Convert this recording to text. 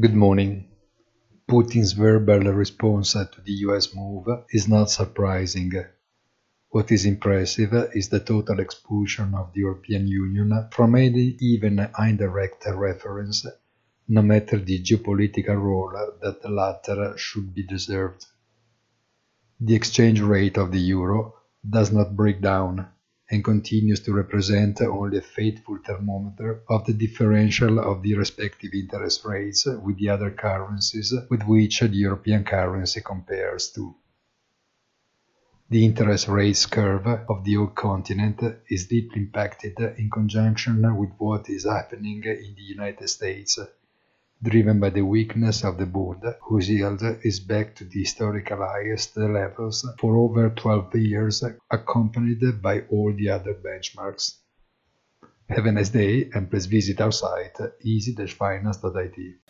Good morning. Putin's verbal response to the US move is not surprising. What is impressive is the total expulsion of the European Union from any even indirect reference, no matter the geopolitical role that the latter should be deserved. The exchange rate of the euro does not break down and continues to represent only a faithful thermometer of the differential of the respective interest rates with the other currencies with which the European currency compares to. The interest rates curve of the old continent is deeply impacted in conjunction with what is happening in the United States driven by the weakness of the bond, whose yield is back to the historical highest levels for over 12 years, accompanied by all the other benchmarks. Have a nice day and please visit our site easy-finance.it.